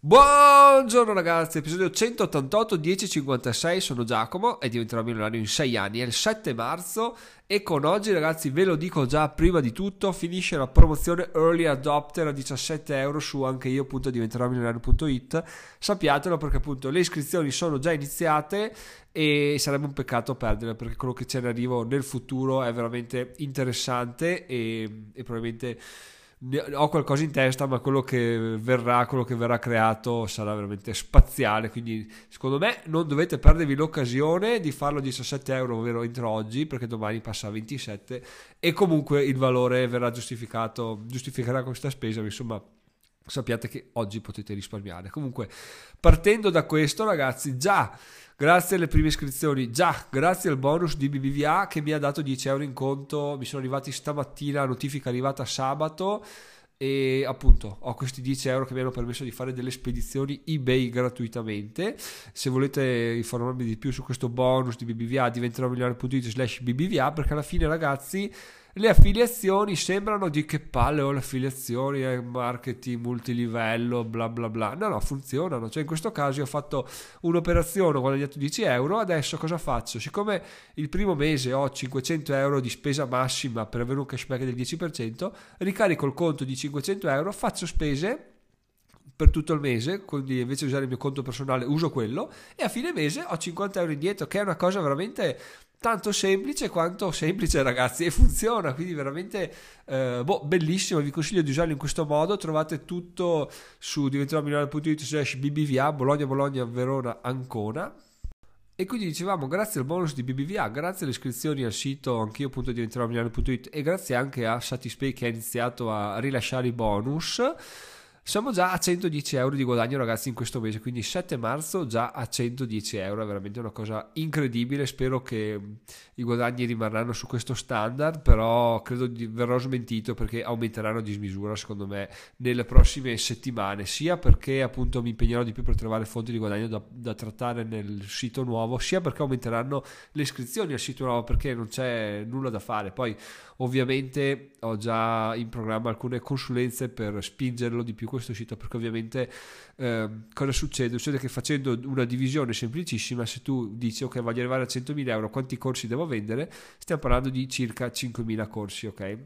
Buongiorno ragazzi, episodio 188 1056, sono Giacomo e diventerò milionario in 6 anni, è il 7 marzo e con oggi ragazzi ve lo dico già prima di tutto, finisce la promozione Early Adopter a 17 euro su anche io appunto diventerò milionario.it, sappiatelo perché appunto le iscrizioni sono già iniziate e sarebbe un peccato perderle perché quello che ce ne arrivo nel futuro è veramente interessante e, e probabilmente ho qualcosa in testa, ma quello che verrà, quello che verrà creato sarà veramente spaziale. Quindi, secondo me, non dovete perdervi l'occasione di farlo a 17 euro, ovvero entro oggi, perché domani passa a 27 e comunque il valore verrà giustificato, giustificherà questa spesa. Insomma, sappiate che oggi potete risparmiare. Comunque, partendo da questo, ragazzi, già grazie alle prime iscrizioni, già grazie al bonus di BBVA che mi ha dato 10 euro in conto, mi sono arrivati stamattina, notifica arrivata sabato. E appunto ho questi 10 euro che mi hanno permesso di fare delle spedizioni ebay gratuitamente. Se volete informarvi di più su questo bonus di BBVA diventerò migliore.it slash BBVA perché alla fine ragazzi le affiliazioni sembrano di che palle ho le affiliazioni, è marketing multilivello, bla bla bla. No, no, funzionano. Cioè, in questo caso io ho fatto un'operazione, ho guadagnato 10 euro, adesso cosa faccio? Siccome il primo mese ho 500 euro di spesa massima per avere un cashback del 10%, ricarico il conto di 500 euro, faccio spese per tutto il mese, quindi invece di usare il mio conto personale uso quello e a fine mese ho 50 euro indietro, che è una cosa veramente tanto semplice quanto semplice ragazzi e funziona quindi veramente eh, boh, bellissimo. Vi consiglio di usarlo in questo modo. Trovate tutto su diventeròmilionario.it slash bbva Bologna Bologna Verona Ancona e quindi dicevamo grazie al bonus di BBVA, grazie alle iscrizioni al sito anch'io.diventeròmilionario.it e grazie anche a Satispay che ha iniziato a rilasciare i bonus siamo già a 110 euro di guadagno ragazzi in questo mese, quindi 7 marzo già a 110 euro, è veramente una cosa incredibile, spero che i guadagni rimarranno su questo standard, però credo di verrò smentito perché aumenteranno a dismisura secondo me nelle prossime settimane, sia perché appunto mi impegnerò di più per trovare fonti di guadagno da, da trattare nel sito nuovo, sia perché aumenteranno le iscrizioni al sito nuovo perché non c'è nulla da fare, poi ovviamente ho già in programma alcune consulenze per spingerlo di più questo sito perché ovviamente eh, cosa succede? Succede che facendo una divisione semplicissima se tu dici ok voglio arrivare a 100.000 euro quanti corsi devo vendere stiamo parlando di circa 5.000 corsi ok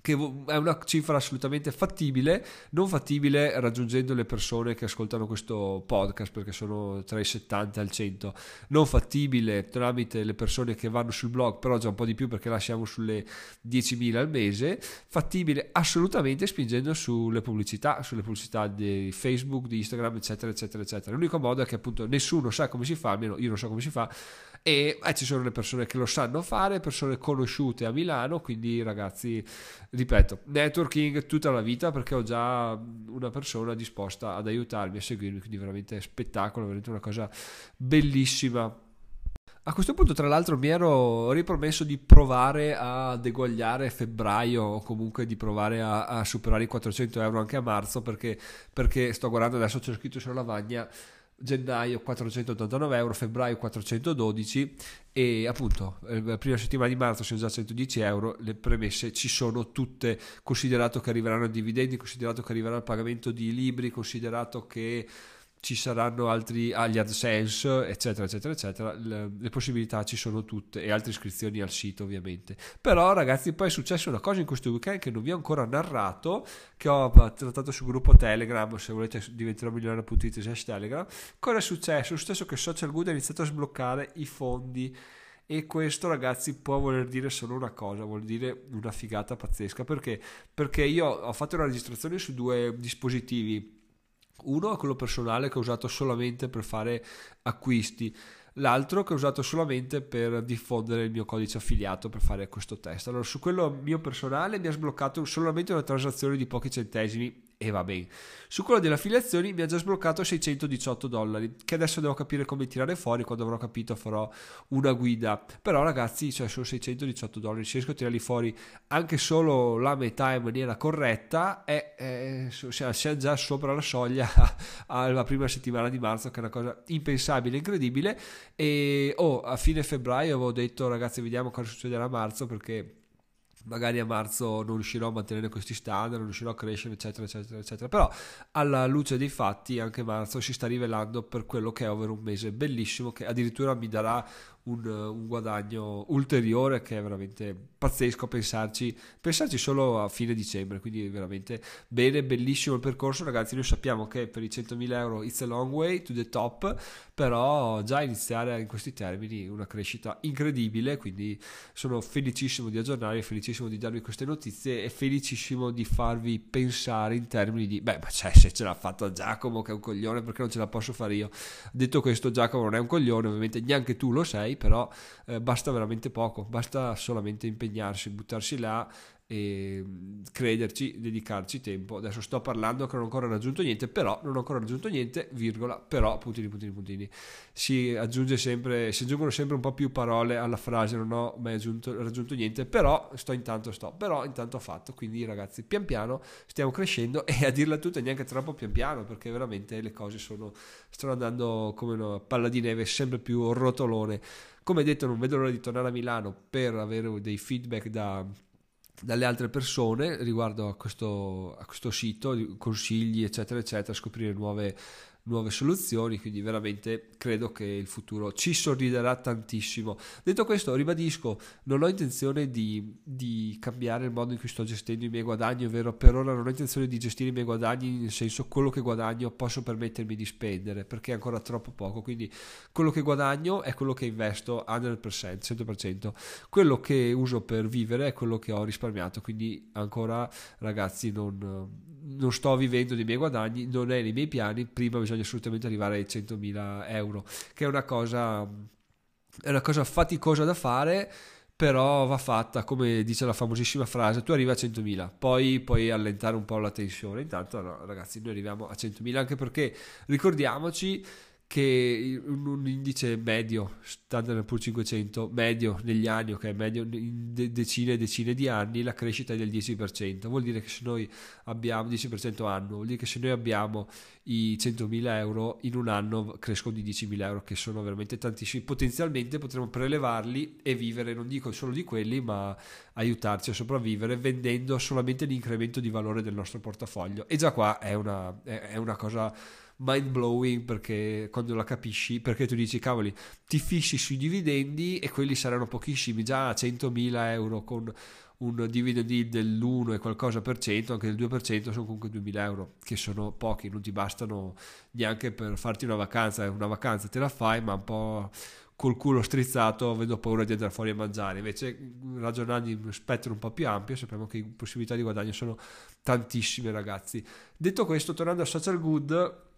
che è una cifra assolutamente fattibile, non fattibile raggiungendo le persone che ascoltano questo podcast perché sono tra i 70 e il 100, non fattibile tramite le persone che vanno sul blog, però già un po' di più perché lasciamo sulle 10.000 al mese, fattibile assolutamente spingendo sulle pubblicità, sulle pubblicità di Facebook, di Instagram, eccetera, eccetera, eccetera. L'unico modo è che appunto nessuno sa come si fa, almeno io non so come si fa, e eh, ci sono le persone che lo sanno fare, persone conosciute a Milano, quindi ragazzi, ripeto, networking tutta la vita perché ho già una persona disposta ad aiutarmi a seguirmi, quindi veramente spettacolo, veramente una cosa bellissima. A questo punto, tra l'altro, mi ero ripromesso di provare ad eguagliare febbraio o comunque di provare a, a superare i 400 euro anche a marzo perché, perché sto guardando adesso, c'è scritto sulla lavagna gennaio 489 euro, febbraio 412 e appunto eh, la prima settimana di marzo sono già 110 euro, le premesse ci sono tutte, considerato che arriveranno dividendi, considerato che arriverà il pagamento di libri, considerato che ci saranno altri agli AdSense, eccetera, eccetera, eccetera. Le, le, possibilità ci sono tutte e altre iscrizioni al sito, ovviamente. Però, ragazzi, poi è successa una cosa in questo weekend che non vi ho ancora narrato, che ho trattato sul gruppo Telegram. Se volete diventerò milionario.it slash Telegram. Cosa è successo? È successo che Social Good ha iniziato a sbloccare i fondi. E questo, ragazzi, può voler dire solo una cosa, vuol dire una figata pazzesca. Perché? Perché io ho fatto la registrazione su due dispositivi uno è quello personale che ho usato solamente per fare acquisti, l'altro che ho usato solamente per diffondere il mio codice affiliato per fare questo test. Allora, su quello mio personale mi ha sbloccato solamente una transazione di pochi centesimi e va bene. Su quello delle affiliazioni mi ha già sbloccato 618 dollari, che adesso devo capire come tirare fuori, quando avrò capito farò una guida. Però ragazzi, cioè sono 618 dollari, se riesco a tirarli fuori anche solo la metà in maniera corretta, è, è, è già sopra la soglia alla prima settimana di marzo, che è una cosa impensabile, incredibile. E oh, a fine febbraio avevo detto ragazzi vediamo cosa succederà a marzo perché magari a marzo non riuscirò a mantenere questi standard, non riuscirò a crescere, eccetera, eccetera, eccetera. Però alla luce dei fatti anche marzo si sta rivelando per quello che è ovvero un mese bellissimo che addirittura mi darà un, un, guadagno ulteriore che è veramente pazzesco pensarci, pensarci solo a fine dicembre, quindi veramente bene, bellissimo il percorso ragazzi, noi sappiamo che per i 100.000 euro it's a long way to the top, però già iniziare in questi termini una crescita incredibile, quindi sono felicissimo di aggiornarvi, felicissimo di darvi queste notizie e felicissimo di farvi pensare in termini di, beh, ma c'è, se ce l'ha fatto Giacomo che è un coglione, perché non ce la posso fare io? Detto questo, Giacomo non è un coglione, ovviamente neanche tu lo sei, però eh, basta veramente poco, basta solamente impegnarsi, buttarsi là e crederci, dedicarci tempo. Adesso sto parlando che non ho ancora raggiunto niente, però non ho ancora raggiunto niente, virgola, però puntini, puntini, puntini. Si aggiunge sempre, si aggiungono sempre un po' più parole alla frase, non ho mai aggiunto, raggiunto niente, però sto intanto sto, però intanto ho fatto. Quindi ragazzi, pian piano stiamo crescendo e a dirla tutta neanche troppo pian piano, perché veramente le cose sono, stanno andando come una palla di neve sempre più rotolone. Come detto, non vedo l'ora di tornare a Milano per avere dei feedback da dalle altre persone riguardo a questo, a questo sito, consigli eccetera eccetera, scoprire nuove nuove soluzioni, quindi veramente credo che il futuro ci sorriderà tantissimo. Detto questo, ribadisco, non ho intenzione di, di, cambiare il modo in cui sto gestendo i miei guadagni, ovvero per ora non ho intenzione di gestire i miei guadagni, nel senso quello che guadagno posso permettermi di spendere, perché è ancora troppo poco, quindi quello che guadagno è quello che investo 100%, 100%. Quello che uso per vivere è quello che ho risparmiato, quindi ancora ragazzi non non sto vivendo dei miei guadagni, non è nei miei piani, prima bisogna assolutamente arrivare ai 100.000 euro, che è una cosa, è una cosa faticosa da fare, però va fatta, come dice la famosissima frase, tu arrivi a 100.000, poi puoi allentare un po' la tensione, intanto no, ragazzi noi arriviamo a 100.000 anche perché ricordiamoci che un, indice medio, Standard Poor's 500, medio negli anni, ok, medio in decine e decine di anni, la crescita è del 10%. Vuol dire che se noi abbiamo 10% anno, vuol dire che se noi abbiamo i 100.000 euro in un anno crescono di 10.000 euro, che sono veramente tantissimi. Potenzialmente potremo prelevarli e vivere, non dico solo di quelli, ma aiutarci a sopravvivere vendendo solamente l'incremento di valore del nostro portafoglio. E già qua è una, è una cosa mind blowing perché quando la capisci, perché tu dici cavoli, ti fissi sui dividendi e quelli saranno pochissimi, già a 100.000 euro con un dividend yield dell'1 e qualcosa per cento, anche del 2% sono comunque 2.000 euro, che sono pochi, non ti bastano neanche per farti una vacanza, una vacanza te la fai, ma un po' col culo strizzato vedo paura di andare fuori a mangiare. Invece ragionando in uno spettro un po' più ampio sappiamo che le possibilità di guadagno sono tantissime ragazzi. Detto questo tornando a social good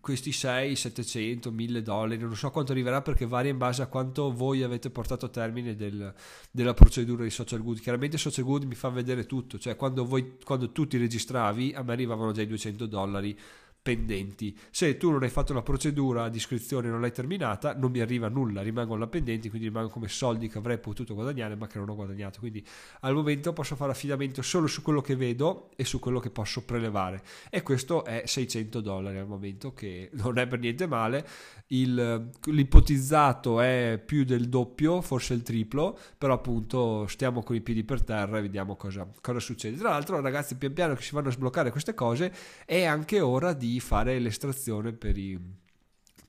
questi 6, 700, 1000 dollari, non so quanto arriverà perché varia in base a quanto voi avete portato a termine del, della procedura di social good. Chiaramente social good mi fa vedere tutto, cioè quando, voi, quando tu ti registravi a me arrivavano già i 200 dollari pendenti. Se tu non hai fatto la procedura di iscrizione e non l'hai terminata, non mi arriva nulla, rimangono là pendenti, quindi rimangono come soldi che avrei potuto guadagnare ma che non ho guadagnato. Quindi al momento posso fare affidamento solo su quello che vedo e su quello che posso prelevare. E questo è 600 dollari al momento, che non è per niente male. Il, l'ipotizzato è più del doppio, forse il triplo, però appunto stiamo con i piedi per terra e vediamo cosa, cosa succede. Tra l'altro, ragazzi, pian piano che si vanno a sbloccare queste cose, è anche ora di fare l'estrazione per, i,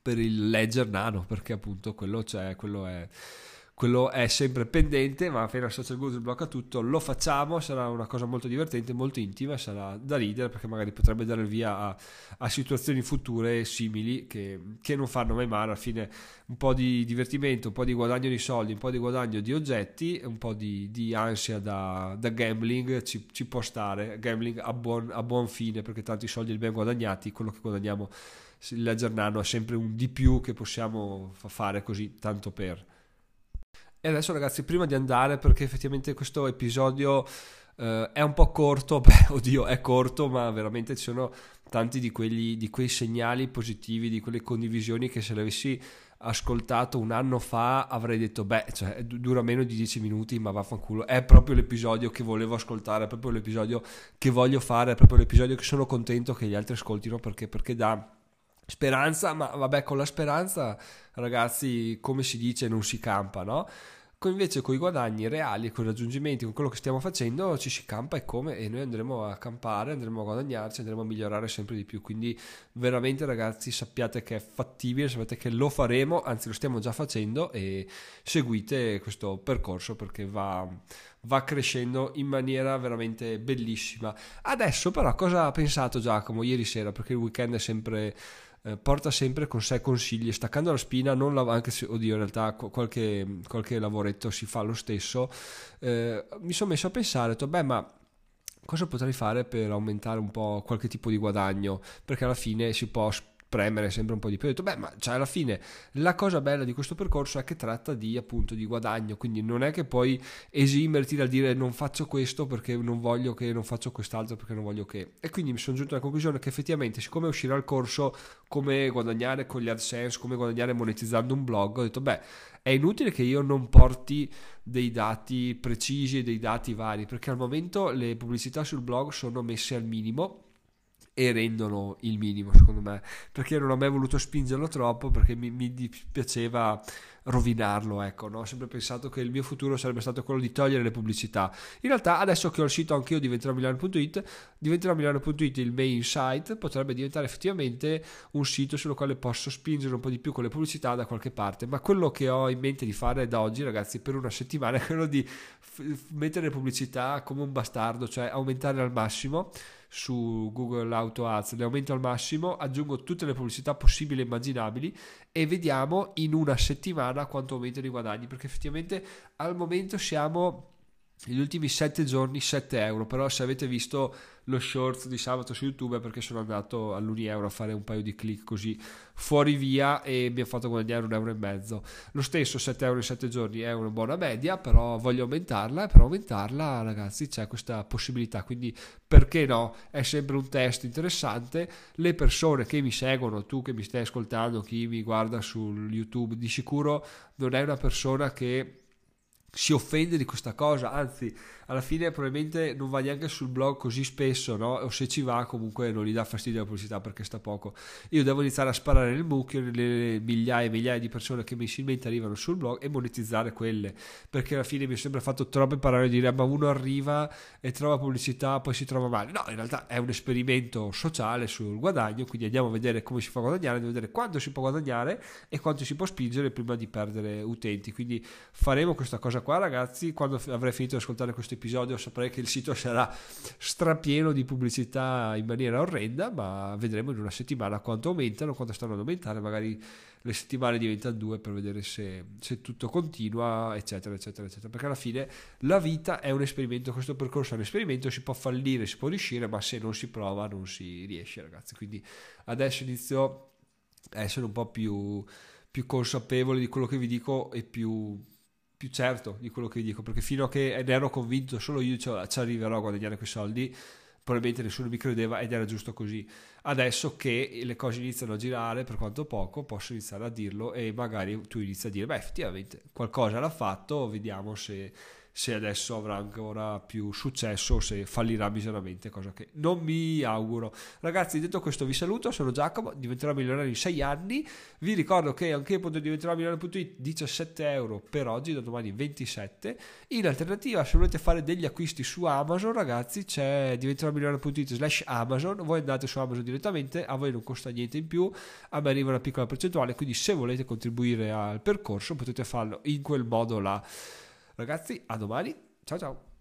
per il ledger nano, perché appunto quello, quello è quello è sempre pendente, ma appena Social Good blocca tutto, lo facciamo, sarà una cosa molto divertente, molto intima, sarà da ridere perché magari potrebbe dare via a, a situazioni future simili che, che, non fanno mai male, alla fine un po' di divertimento, un po' di guadagno di soldi, un po' di guadagno di oggetti, un po' di, di ansia da, da gambling ci, ci, può stare, gambling a buon, a buon fine perché tanti soldi li abbiamo guadagnati, quello che guadagniamo il Ledger Nano è sempre un di più che possiamo fare così tanto per. E adesso ragazzi, prima di andare, perché effettivamente questo episodio eh, è un po' corto, beh, oddio, è corto, ma veramente ci sono tanti di, quelli, di quei segnali positivi, di quelle condivisioni che se le avessi ascoltato un anno fa avrei detto beh cioè, dura meno di 10 minuti ma vaffanculo. È proprio l'episodio che volevo ascoltare è proprio l'episodio che voglio fare è proprio l'episodio che sono contento che gli altri ascoltino perché, perché dà speranza ma vabbè con la speranza ragazzi come si dice non si campa no? con invece con i guadagni reali, con i raggiungimenti, con quello che stiamo facendo, ci si campa e come e noi andremo a campare, andremo a guadagnarci, andremo a migliorare sempre di più. Quindi veramente ragazzi sappiate che è fattibile, sapete che lo faremo, anzi lo stiamo già facendo e seguite questo percorso perché va, va crescendo in maniera veramente bellissima. Adesso però cosa ha pensato Giacomo ieri sera? Perché il weekend è sempre eh, porta sempre con sé consigli, staccando la spina, non lav- anche se, oddio, in realtà qualche, qualche lavoretto si fa lo stesso, eh, mi sono messo a pensare, ho detto, beh, ma cosa potrei fare per aumentare un po' qualche tipo di guadagno? Perché alla fine si può premere sempre un po' di più. Ho detto, beh, ma cioè, alla fine la cosa bella di questo percorso è che tratta di appunto di guadagno, quindi non è che puoi esimerti dal dire non faccio questo perché non voglio che, non faccio quest'altro perché non voglio che. E quindi mi sono giunto alla conclusione che effettivamente, siccome uscirà il corso come guadagnare con gli AdSense, come guadagnare monetizzando un blog, ho detto, beh, è inutile che io non porti dei dati precisi e dei dati vari, perché al momento le pubblicità sul blog sono messe al minimo e rendono il minimo secondo me. Perché non ho mai voluto spingerlo troppo perché mi, mi dispiaceva rovinarlo ecco no? ho sempre pensato che il mio futuro sarebbe stato quello di togliere le pubblicità. In realtà adesso che ho il sito anch'io diventerò milano.it diventerò milano.it il main site potrebbe diventare effettivamente un sito sullo quale posso spingere un po' di più con le pubblicità da qualche parte. Ma quello che ho in mente di fare da oggi ragazzi per una settimana è quello di f- mettere pubblicità come un bastardo cioè aumentare al massimo su Google Auto Ads, le aumento al massimo, aggiungo tutte le pubblicità possibili e immaginabili e vediamo in una settimana quanto aumentano i guadagni, perché effettivamente al momento siamo negli ultimi 7 giorni 7 euro, però se avete visto lo short di sabato su YouTube perché sono andato all'Unieuro a fare un paio di click così fuori via e mi ha fatto guadagnare un euro e mezzo. Lo stesso 7 euro in 7 giorni è una buona media, però voglio aumentarla e per aumentarla ragazzi c'è questa possibilità, quindi perché no? È sempre un test interessante. Le persone che mi seguono, tu che mi stai ascoltando, chi mi guarda su YouTube, di sicuro non è una persona che si offende di questa cosa, anzi alla fine probabilmente non va neanche sul blog così spesso, no? o se ci va comunque non gli dà fastidio la pubblicità perché sta poco. Io devo iniziare a sparare nel mucchio nelle migliaia e migliaia di persone che mensilmente arrivano sul blog e monetizzare quelle, perché alla fine mi è sempre fatto troppe parole di dire ma uno arriva e trova pubblicità poi si trova male. No, in realtà è un esperimento sociale sul guadagno, quindi andiamo a vedere come si fa a guadagnare, andiamo a vedere quanto si può guadagnare e quanto si può spingere prima di perdere utenti. Quindi faremo questa cosa qua ragazzi, quando avrei finito di ascoltare questo episodio saprei che il sito sarà strapieno di pubblicità in maniera orrenda, ma vedremo in una settimana quanto aumentano, quanto stanno ad aumentare, magari le settimane diventano due per vedere se, se, tutto continua, eccetera, eccetera, eccetera. Perché alla fine la vita è un esperimento, questo percorso è un esperimento, si può fallire, si può riuscire, ma se non si prova non si riesce, ragazzi. Quindi adesso inizio a essere un po' più, più consapevole di quello che vi dico e più più certo di quello che vi dico, perché fino a che ne ero convinto solo io cioè, ci arriverò a guadagnare quei soldi, probabilmente nessuno mi credeva ed era giusto così. Adesso che le cose iniziano a girare, per quanto poco, posso iniziare a dirlo e magari tu inizi a dire, beh effettivamente qualcosa l'ha fatto, vediamo se se adesso avrà ancora più successo o se fallirà miseramente, cosa che non mi auguro. Ragazzi, detto questo vi saluto, sono Giacomo, diventerò milionario in 6 anni, vi ricordo che anche io diventerò milionario.it 17 euro per oggi, da domani 27, in alternativa se volete fare degli acquisti su Amazon ragazzi c'è diventerò milionario.it slash Amazon, voi andate su Amazon direttamente, a voi non costa niente in più, a me arriva una piccola percentuale, quindi se volete contribuire al percorso potete farlo in quel modo là. Ragazzi, a domani. Ciao ciao.